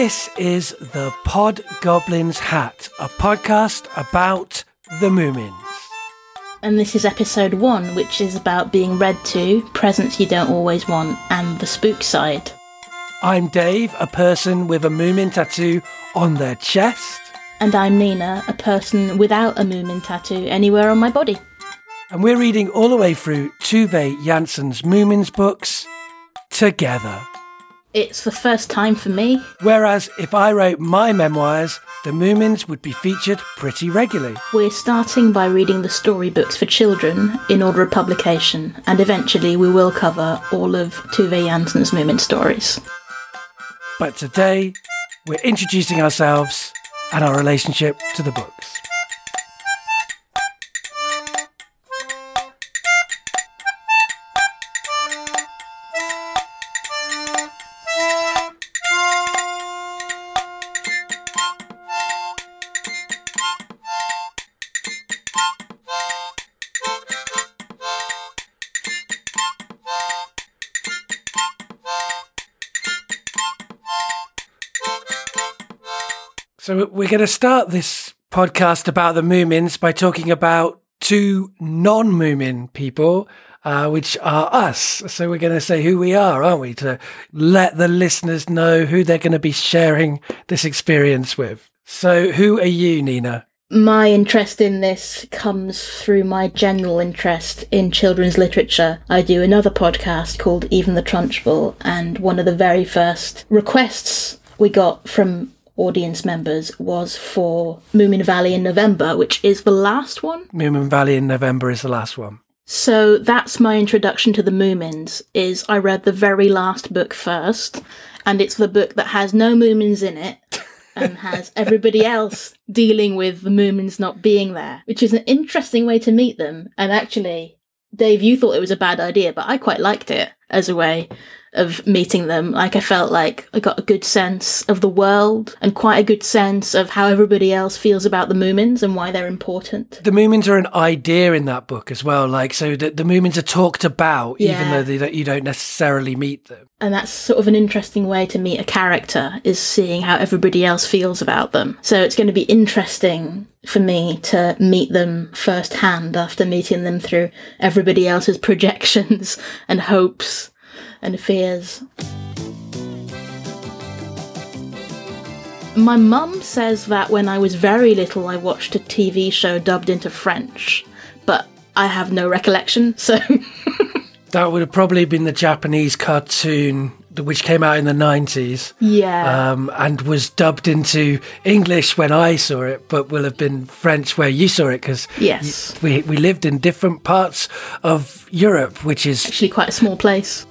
This is the Pod Goblin's Hat, a podcast about the Moomins. And this is episode one, which is about being read to, presents you don't always want, and the spook side. I'm Dave, a person with a Moomin tattoo on their chest. And I'm Nina, a person without a Moomin tattoo anywhere on my body. And we're reading all the way through Tove Jansson's Moomins books together. It's the first time for me. Whereas if I wrote my memoirs, the Moomins would be featured pretty regularly. We're starting by reading the storybooks for children in order of publication, and eventually we will cover all of Tove Jansson's Moomin stories. But today, we're introducing ourselves and our relationship to the books. We're going to start this podcast about the Moomins by talking about two non-Moomin people, uh, which are us. So we're going to say who we are, aren't we? To let the listeners know who they're going to be sharing this experience with. So who are you, Nina? My interest in this comes through my general interest in children's literature. I do another podcast called Even the Trunchbull, and one of the very first requests we got from audience members was for Moominvalley in November, which is the last one. Moominvalley in November is the last one. So that's my introduction to the Moomins. Is I read the very last book first, and it's the book that has no Moomins in it. and has everybody else dealing with the Moomins not being there, which is an interesting way to meet them. And actually, Dave, you thought it was a bad idea, but I quite liked it as a way of meeting them. Like I felt like I got a good sense of the world and quite a good sense of how everybody else feels about the Moomins and why they're important. The Moomins are an idea in that book as well. Like so, the, the Moomins are talked about, Yeah. even though they don't, you don't necessarily meet them. And that's sort of an interesting way to meet a character is seeing how everybody else feels about them. So it's going to be interesting for me to meet them firsthand after meeting them through everybody else's projections and hopes and fears. My mum says that when I was very little, I watched a TV show dubbed into French, but I have no recollection, so That would have probably been the Japanese cartoon which came out in the 90s yeah. um, and was dubbed into English when I saw it, but will have been French where you saw it because Yes. we, we lived in different parts of Europe, which is Actually, quite a small place.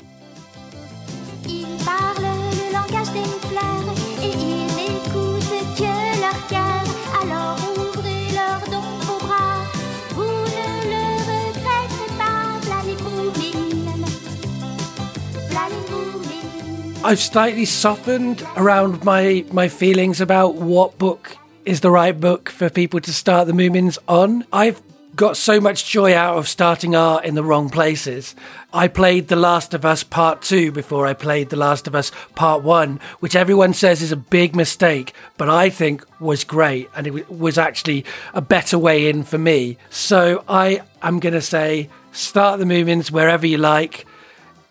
I've slightly softened around my my feelings about what book is the right book for people to start the Moomins on. I've got so much joy out of starting art in the wrong places. I played The Last of Us Part 2 before I played The Last of Us Part 1, which everyone says is a big mistake, but I think was great and it was actually a better way in for me. So I am going to say start the Moomins wherever you like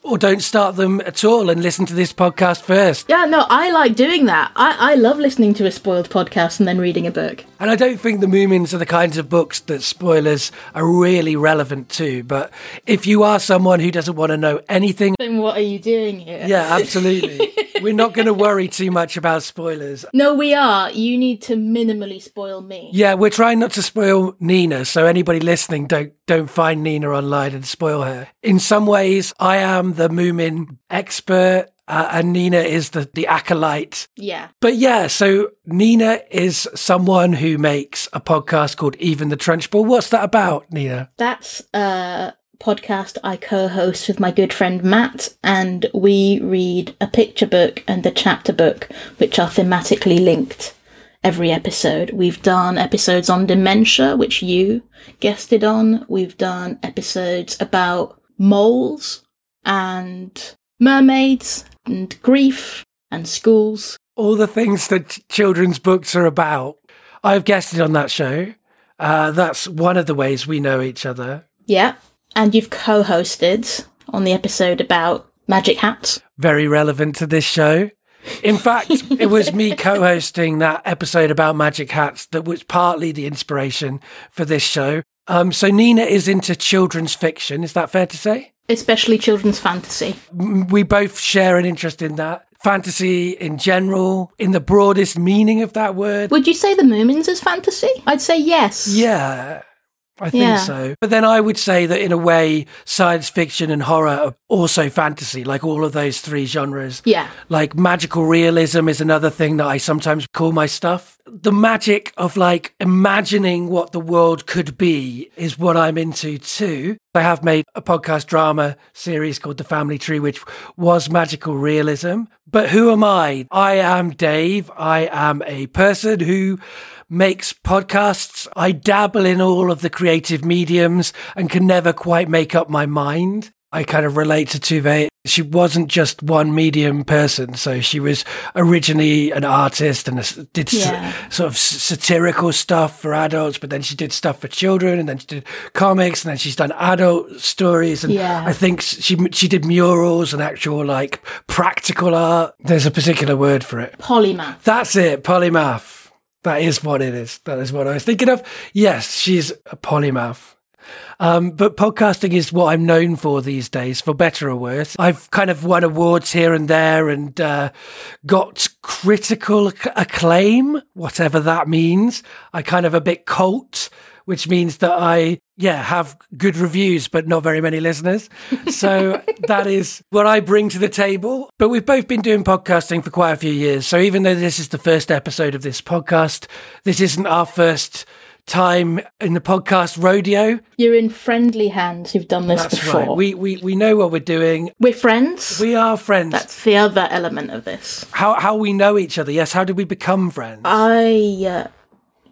or don't start them at all and listen to this podcast first. Yeah, no, I like doing that. I, I love listening to a spoiled podcast and then reading a book. And I don't think the Moomins are the kinds of books that spoilers are really relevant to. But if you are someone who doesn't want to know anything, Then what are you doing here? yeah, absolutely. We're not going to worry too much about spoilers. No, we are. You need to minimally spoil me. Yeah, we're trying not to spoil Nina, so anybody listening don't don't find Nina online and spoil her. In some ways, I am the Moomin expert, uh, and Nina is the the acolyte. Yeah. But yeah, so Nina is someone who makes a podcast called Even the Trunchbull. What's that about, Nina? That's a podcast I co host with my good friend Matt, and we read a picture book and a chapter book, which are thematically linked every episode. We've done episodes on dementia, which you guested on. We've done episodes about moles and mermaids and grief and schools. All the things that ch- children's books are about. I've guested on that show. Uh, that's one of the ways we know each other. Yeah. And you've co hosted on the episode about magic hats. Very relevant to this show. In fact, it was me co hosting that episode about magic hats that was partly the inspiration for this show. Um, so, Nina is into children's fiction. Is that fair to say? Especially children's fantasy. We both share an interest in that. Fantasy in general, in the broadest meaning of that word. Would you say the Moomins is fantasy? I'd say yes. Yeah, I think Yeah. so. But then I would say that in a way, science fiction and horror are also fantasy, like all of those three genres. Yeah. Like magical realism is another thing that I sometimes call my stuff. The magic of like imagining what the world could be is what I'm into too. I have made a podcast drama series called The Family Tree, which was magical realism. But who am I? I am Dave. I am a person who makes podcasts. I dabble in all of the creative mediums and can never quite make up my mind. I kind of relate to Tove. She wasn't just one medium person. So she was originally an artist and a- did s- sort of satirical stuff for adults, but then she did stuff for children and then she did comics and then she's done adult stories. And Yeah. I think she, she did murals and actual like practical art. There's a particular word for it. Polymath. That's it, polymath. That is what it is. That is what I was thinking of. Yes, she's a polymath. Um, but podcasting is what I'm known for these days, for better or worse. I've kind of won awards here and there and uh, got critical acc- acclaim, whatever that means. I kind of a bit cult, which means that I, yeah, have good reviews, but not very many listeners. So that is what I bring to the table. But we've both been doing podcasting for quite a few years. So even though this is the first episode of this podcast, this isn't our first time in the podcast rodeo. You're in friendly hands. You've done this That's before. right. We, we we know what we're doing. We're friends. We are friends. That's the other element of this. how how we know each other. Yes. How did we become friends? I uh,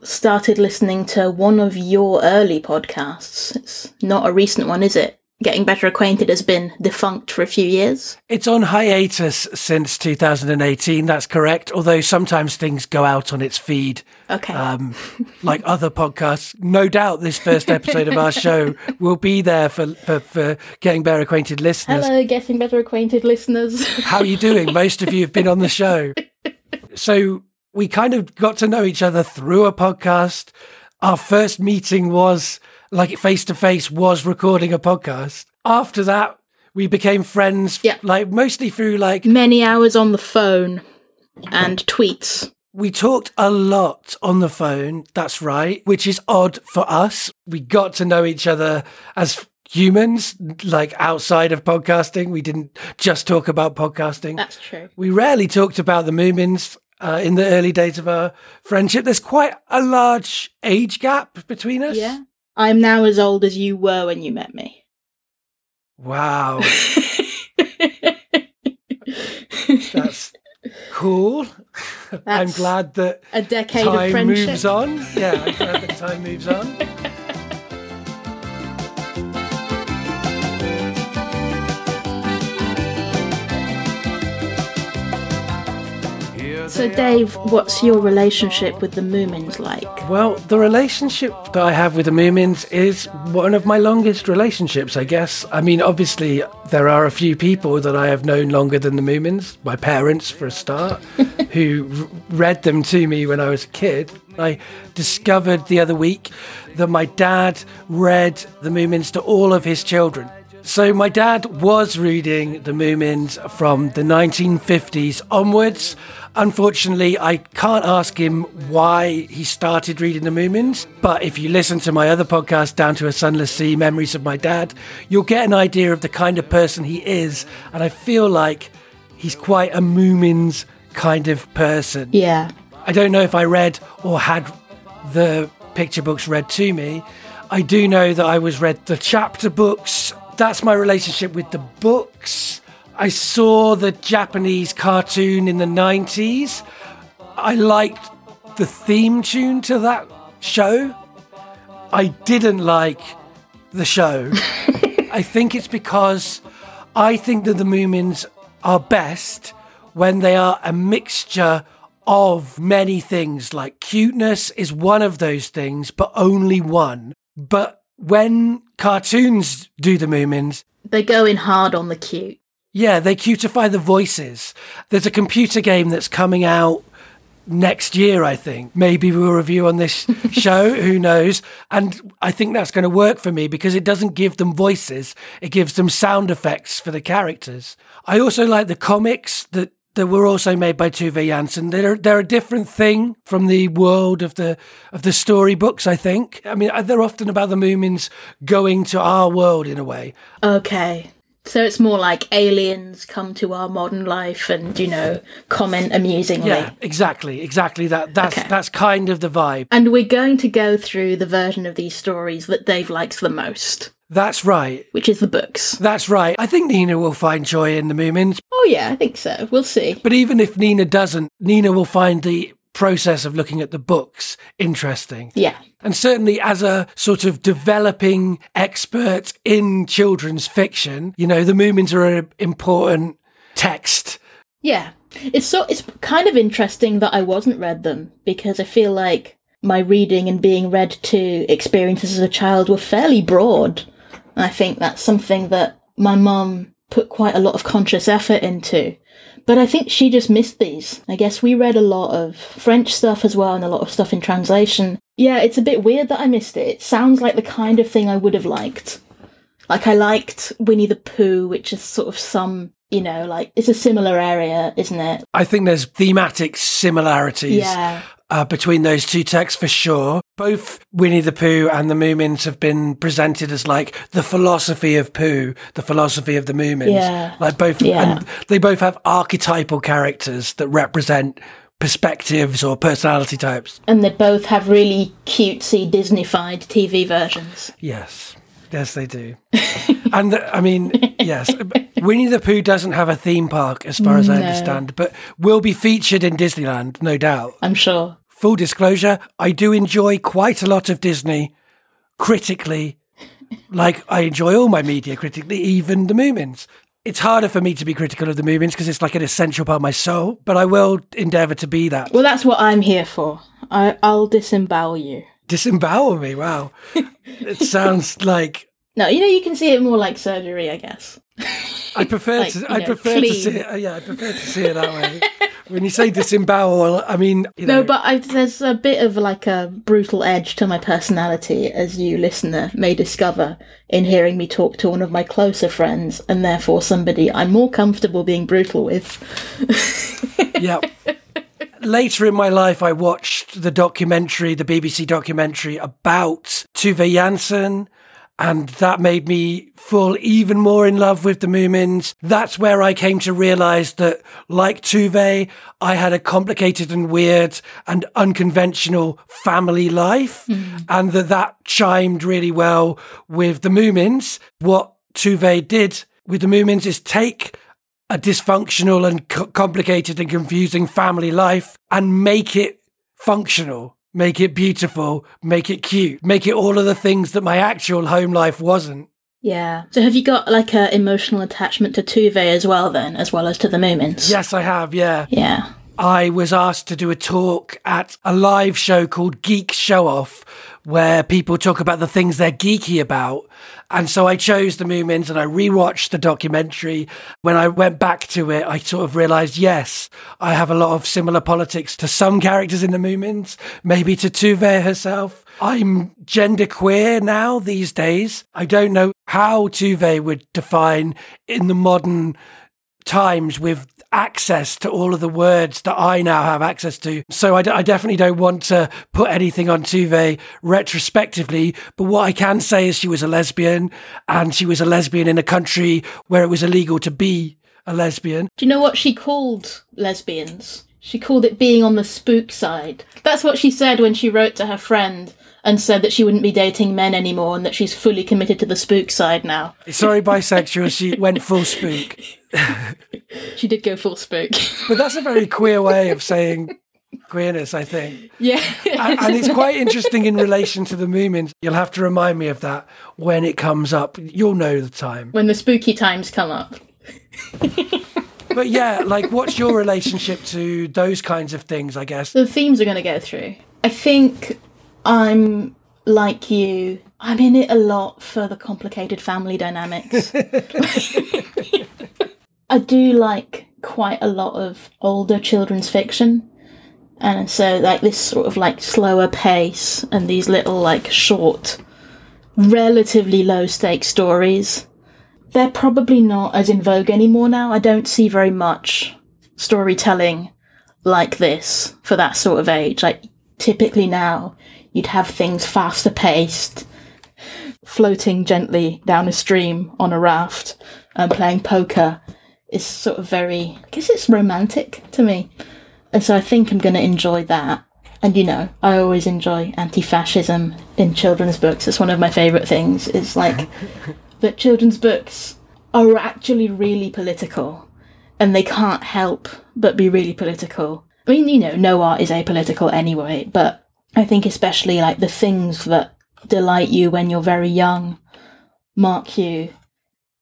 started listening to one of your early podcasts. It's not a recent one, is it? Getting Better Acquainted has been defunct for a few years. it's on hiatus since 2018. That's correct. Although sometimes things go out on its feed, Okay. um, like other podcasts. No doubt this first episode of our show will be there for for, for getting better acquainted listeners. Hello, Getting Better Acquainted listeners. How are you doing? Most of you have been on the show. So we kind of got to know each other through a podcast. Our first meeting was like face to face was recording a podcast. After that, we became friends Yeah. like mostly through like Many hours on the phone and tweets. we talked a lot on the phone, that's right, which is odd for us. We got to know each other as humans like outside of podcasting. We didn't just talk about podcasting. That's true. We rarely talked about the Moomins uh, in the early days of our friendship. There's quite a large age gap between us. Yeah. I'm now as old as you were when you met me. Wow. That's cool. I'm glad that a decade of time friendship. moves on. Yeah, I'm glad that time moves on. So, Dave, what's your relationship with the Moomins like? Well, the relationship that I have with the Moomins is one of my longest relationships, I guess. I mean, obviously, there are a few people that I have known longer than the Moomins. My parents, for a start, who read them to me when I was a kid. I discovered the other week that my dad read the Moomins to all of his children. So my dad was reading the Moomins from the 1950s onwards. Unfortunately, I can't ask him why he started reading the Moomins, but if you listen to my other podcast, Down to a Sunless Sea Memories of My Dad, you'll get an idea of the kind of person he is. And I feel like he's quite a Moomins kind of person. Yeah. I don't know if I read or had the picture books read to me. I do know that I was read the chapter books. That's my relationship with the books. I saw the Japanese cartoon in the 90s. I liked the theme tune to that show. I didn't like the show. I think it's because I think that the Moomins are best when they are a mixture of many things. Like cuteness is one of those things, but only one. But when cartoons do the Moomins, They go in hard on the cute. yeah, they cutify the voices. There's a computer game that's coming out next year, I think. Maybe we'll review on this show, who knows? And I think that's going to work for me because it doesn't give them voices, it gives them sound effects for the characters. I also like the comics that that were also made by Tove Jansson. They're they're a different thing from the world of the of the storybooks, I think. I mean, uh, they're often about the Moomins going to our world in a way. Okay. So it's more like aliens come to our modern life and, you know, comment amusingly. Yeah, exactly, exactly that. That's Okay. that's kind of the vibe. And we're going to go through the version of these stories that Dave likes the most, That's right. which is the books. That's right. I think Nina will find joy in the Moomins, Oh, yeah, I think so. We'll see. but even if Nina doesn't, Nina will find the process of looking at the books interesting. Yeah. And certainly as a sort of developing expert in children's fiction, you know, the Moomins are an important text. Yeah. It's so it's kind of interesting that I wasn't read them because I feel like my reading and being read to experiences as a child were fairly broad. And I think that's something that my mum put quite a lot of conscious effort into. But I think she just missed these. I guess we read a lot of French stuff as well and a lot of stuff in translation. Yeah, it's a bit weird that I missed it. It sounds like the kind of thing I would have liked. Like I liked Winnie the Pooh, which is sort of some, you know, like it's a similar area, isn't it? I think there's thematic similarities Yeah. Uh, between those two texts for sure. Both Winnie the Pooh and the Moomins have been presented as like the philosophy of Pooh, the philosophy of the Moomins. Yeah. Like both, Yeah. and they both have archetypal characters that represent perspectives or personality types. And they both have really cutesy Disneyfied TV versions. Yes. Yes, they do. and the- I mean, yes, Winnie the Pooh doesn't have a theme park as far as I understand, but will be featured in Disneyland, no doubt. I'm sure. Full disclosure, I do enjoy quite a lot of Disney critically, like I enjoy all my media critically, even the Moomins. It's harder for me to be critical of the Moomins because it's like an essential part of my soul, but I will endeavour to be that. Well, that's what I'm here for. I, I'll disembowel you. Disembowel me, wow. it sounds like No, you know, you can see it more like surgery, I guess. I prefer Like, to. I know, prefer to see it. Yeah, I prefer to see it that way. When you say disembowel, I mean you know, No, but I, there's a bit of like a brutal edge to my personality, as you listener may discover in hearing me talk to one of my closer friends, and therefore somebody I'm more comfortable being brutal with. yeah. Later in my life, I watched the documentary, the BBC documentary about Tove Jansson, and that made me fall even more in love with the Moomins. That's where I came to realize that, like Tove, I had a complicated and weird and unconventional family life, hmm. and that that chimed really well with the Moomins. What Tove did with the Moomins is take a dysfunctional and co- complicated and confusing family life and make it functional, make it beautiful, make it cute, make it all of the things that my actual home life wasn't. Yeah. So have you got like a emotional attachment to Tove as well, then, as well as to the Moomins? Yes, I have, yeah. Yeah. I was asked to do a talk at a live show called Geek Show Off, where people talk about the things they're geeky about. And so I chose the Moomins and I rewatched the documentary. When I went back to it, I sort of realized, yes, I have a lot of similar politics to some characters in the Moomins, maybe to Tove herself. I'm genderqueer now these days. I don't know how Tove would define in the modern times with access to all of the words that I now have access to. So I, d- I definitely don't want to put anything on Tove retrospectively, but what I can say is she was a lesbian and she was a lesbian in a country where it was illegal to be a lesbian. Do you know what she called lesbians? She called it being on the spook side. That's what she said when she wrote to her friend and said that she wouldn't be dating men anymore and that she's fully committed to the spook side now. Sorry, bisexual, she went full spook. She did go full spook. But that's a very queer way of saying queerness, I think. yeah. and, and it's quite interesting in relation to the Moomins. You'll have to remind me of that when it comes up. You'll know the time. when the spooky times come up. but yeah, like, what's your relationship to those kinds of things? I guess. the themes are going to go through. I think I'm like you. I'm in it a lot for the complicated family dynamics. I do like quite a lot of older children's fiction. And so, like, this sort of like slower pace and these little, like, short, relatively low stake stories. They're probably not as in vogue anymore now. I don't see very much storytelling like this for that sort of age. Like, typically now, you'd have things faster paced, floating gently down a stream on a raft, and playing poker is sort of very, I guess it's romantic to me. And so I think I'm going to enjoy that. And you know, I always enjoy anti-fascism in children's books. It's one of my favourite things. It's like that children's books are actually really political, and they can't help but be really political. I mean, you know, no art is apolitical anyway, but I think especially like the things that delight you when you're very young mark you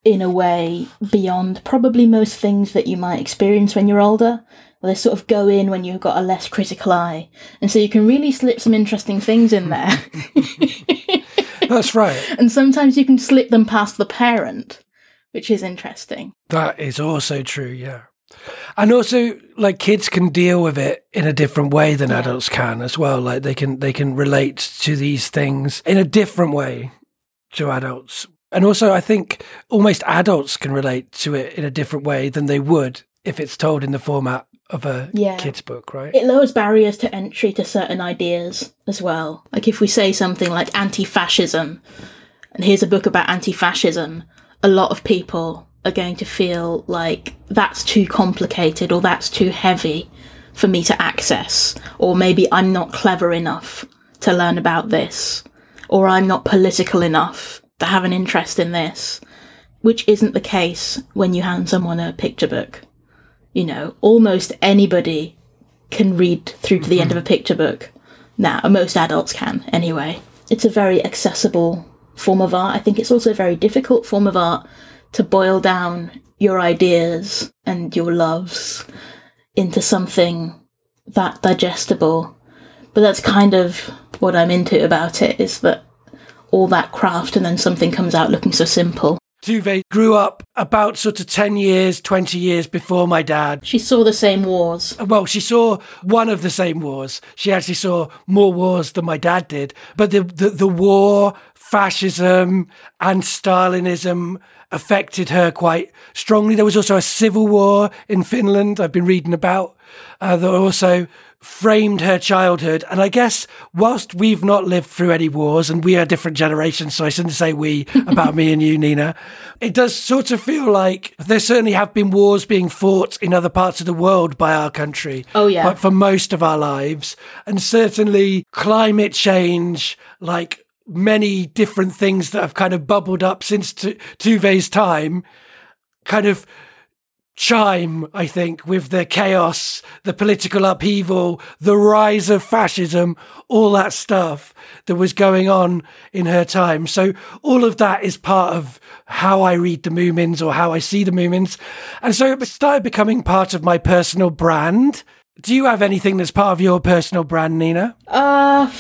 in a way beyond probably most things that you might experience when you're older. They sort of go in when you've got a less critical eye. And so you can really slip some interesting things in there. That's right. and sometimes you can slip them past the parent, which is interesting. That is also true, yeah. And also like kids can deal with it in a different way than adults can as well. Like they can they can relate to these things in a different way to adults. And also I think almost adults can relate to it in a different way than they would if it's told in the format of a Yeah. kid's book, right? It lowers barriers to entry to certain ideas as well. Like if we say something like anti fascism, and here's a book about anti fascism, a lot of people are going to feel like that's too complicated or that's too heavy for me to access. Or maybe I'm not clever enough to learn about this. Or I'm not political enough to have an interest in this. Which isn't the case when you hand someone a picture book you know, almost anybody can read through to the end of a picture book. Now, most adults can anyway. It's a very accessible form of art. I think it's also a very difficult form of art to boil down your ideas and your loves into something that digestible. But that's kind of what I'm into about it is that all that craft and then something comes out looking so simple. Tove grew up about sort of 10 years, 20 years before my dad. She saw the same wars. Well, she saw one of the same wars. She actually saw more wars than my dad did. But the, the, the war, fascism, and Stalinism affected her quite strongly. There was also a civil war in Finland, I've been reading about, uh, that also framed her childhood. And I guess whilst we've not lived through any wars and we are different generations, so I shouldn't say we about me and you, Nina, it does sort of feel like there certainly have been wars being fought in other parts of the world by our country. Oh, yeah. But for most of our lives. And certainly climate change, like many different things that have kind of bubbled up since Tu- Tove's time, kind of chime, I think, with the chaos, the political upheaval, the rise of fascism, all that stuff that was going on in her time. So all of that is part of how I read the Moomins or how I see the Moomins. And so it started becoming part of my personal brand. Do you have anything that's part of your personal brand, Nina? Uh,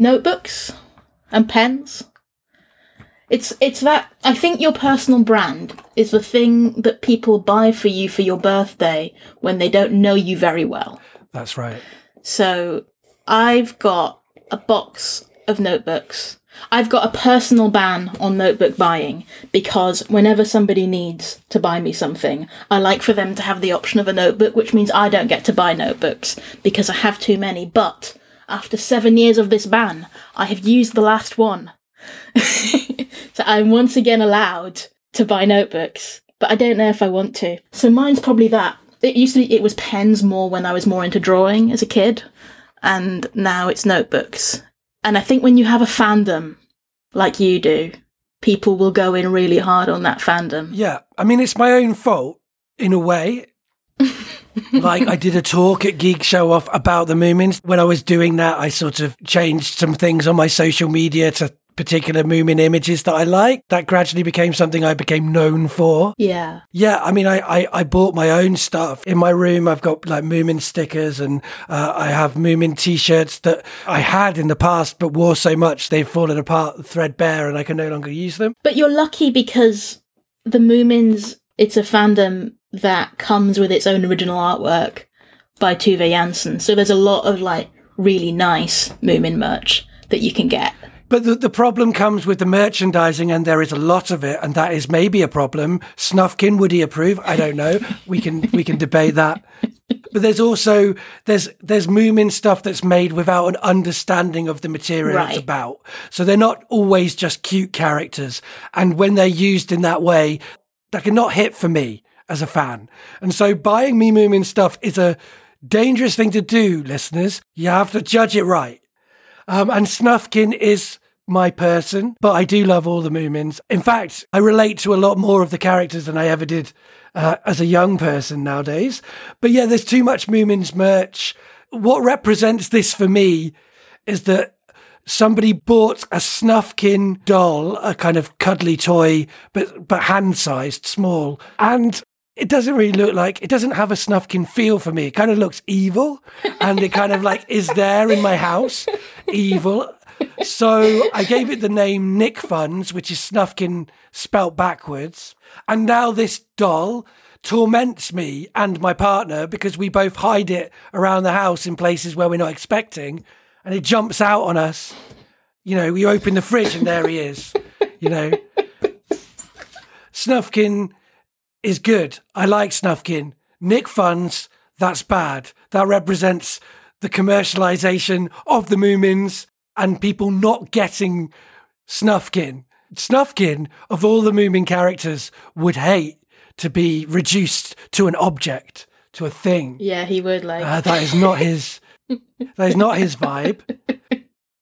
notebooks and pens. It's it's that I think your personal brand is the thing that people buy for you for your birthday when they don't know you very well. That's right. So I've got a box of notebooks. I've got a personal ban on notebook buying because whenever somebody needs to buy me something, I like for them to have the option of a notebook, which means I don't get to buy notebooks because I have too many. But after seven years of this ban, I have used the last one. so I'm once again allowed to buy notebooks, but I don't know if I want to. So mine's probably that. It used to be, it was pens more when I was more into drawing as a kid, and now it's notebooks. And I think when you have a fandom like you do, people will go in really hard on that fandom. Yeah. I mean, it's my own fault in a way. like I did a talk at Geek Show Off about the Moomins. When I was doing that, I sort of changed some things on my social media to particular Moomin images that I like. That gradually became something I became known for. Yeah. Yeah, I mean, I, I, I bought my own stuff. In my room, I've got like Moomin stickers and uh, I have Moomin t shirts that I had in the past, but wore so much they've fallen apart, threadbare, and I can no longer use them. But you're lucky because the Moomins, it's a fandom that comes with its own original artwork by Tove Jansson. So there's a lot of like really nice Moomin merch that you can get. But the, the problem comes with the merchandising, and there is a lot of it, and that is maybe a problem. Snufkin, would he approve? I don't know. We can we can debate that. But there's also there's there's Moomin stuff that's made without an understanding of the material Right. it's about. So they're not always just cute characters, and when they're used in that way, that can not hit for me as a fan. And so buying me Moomin stuff is a dangerous thing to do, listeners. You have to judge it right. Um, and Snufkin is my person, but I do love all the Moomins. In fact, I relate to a lot more of the characters than I ever did uh, as a young person nowadays. But yeah, there's too much Moomins merch. What represents this for me is that somebody bought a Snufkin doll, a kind of cuddly toy, but but hand sized, small, and it doesn't really look like it doesn't have a Snufkin feel for me. It kind of looks evil, and it kind of like is there in my house, evil. So I gave it the name Nick Funds, which is Snufkin spelt backwards, and now this doll torments me and my partner because we both hide it around the house in places where we're not expecting, and it jumps out on us. You know, we open the fridge and there he is. You know, Snufkin is good. I like Snufkin. Nick Funds, that's bad. That represents the commercialization of the Moomins and people not getting Snufkin. Snufkin, of all the Moomin characters, would hate to be reduced to an object, to a thing. Yeah, he would like. Uh, that is not his. that is not his vibe.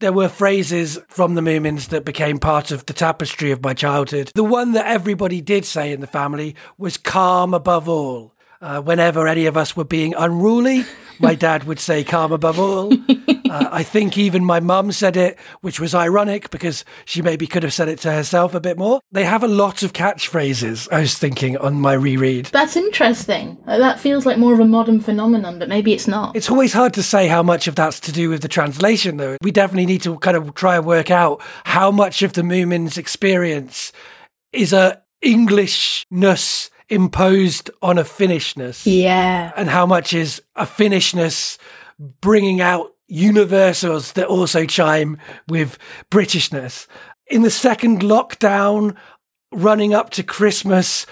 There were phrases from the Moomins that became part of the tapestry of my childhood. The one that everybody did say in the family was calm above all. Uh, whenever any of us were being unruly, my dad would say calm above all. Uh, I think even my mum said it, which was ironic because she maybe could have said it to herself a bit more. They have a lot of catchphrases, I was thinking on my reread. That's interesting. That feels like more of a modern phenomenon, but maybe it's not. It's always hard to say how much of that's to do with the translation, though. We definitely need to kind of try and work out how much of the Moomin's experience is a Englishness imposed on a Finnishness, yeah. and how much is a Finnishness bringing out universals that also chime with Britishness. In the second lockdown, running up to Christmas,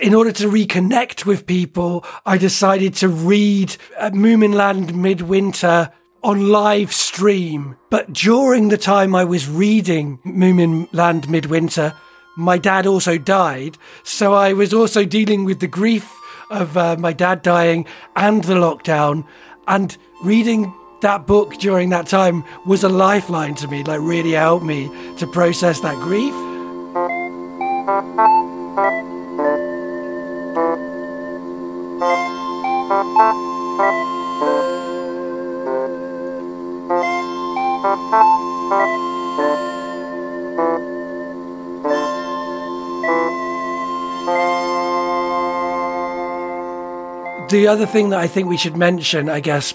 in order to reconnect with people, I decided to read uh, Moominland Midwinter on live stream. But during the time I was reading Moominland Midwinter, my dad also died. So I was also dealing with the grief of uh, my dad dying and the lockdown. And reading that book during that time was a lifeline to me, like, really helped me to process that grief. The other thing that I think we should mention, I guess,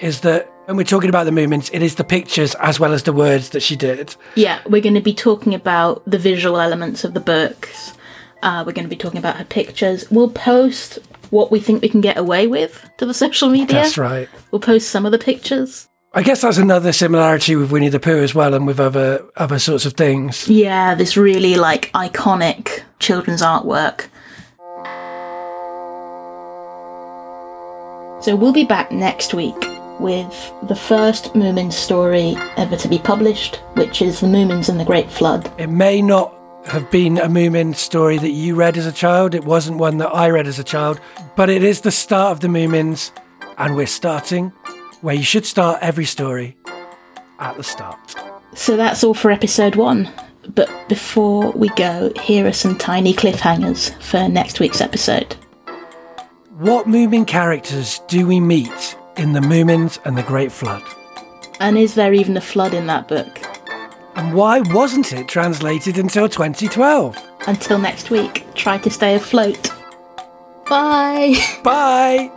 is that when we're talking about the Moomins, it is the pictures as well as the words that she did. Yeah, we're going to be talking about the visual elements of the books. Uh, we're going to be talking about her pictures. We'll post what we think we can get away with to the social media. That's right. We'll post some of the pictures. I guess that's another similarity with Winnie the Pooh as well, and with other other sorts of things. Yeah, this really like iconic children's artwork. So we'll be back next week with the first Moomin story ever to be published, which is The Moomins and the Great Flood. It may not have been a Moomin story that you read as a child. It wasn't one that I read as a child, but it is the start of the Moomins, and we're starting where you should start every story at the start. So that's all for episode one. But before we go, here are some tiny cliffhangers for next week's episode. What Moomin characters do we meet in the Moomins and the Great Flood? And is there even a flood in that book? And why wasn't it translated until 2012? Until next week, try to stay afloat. Bye. Bye!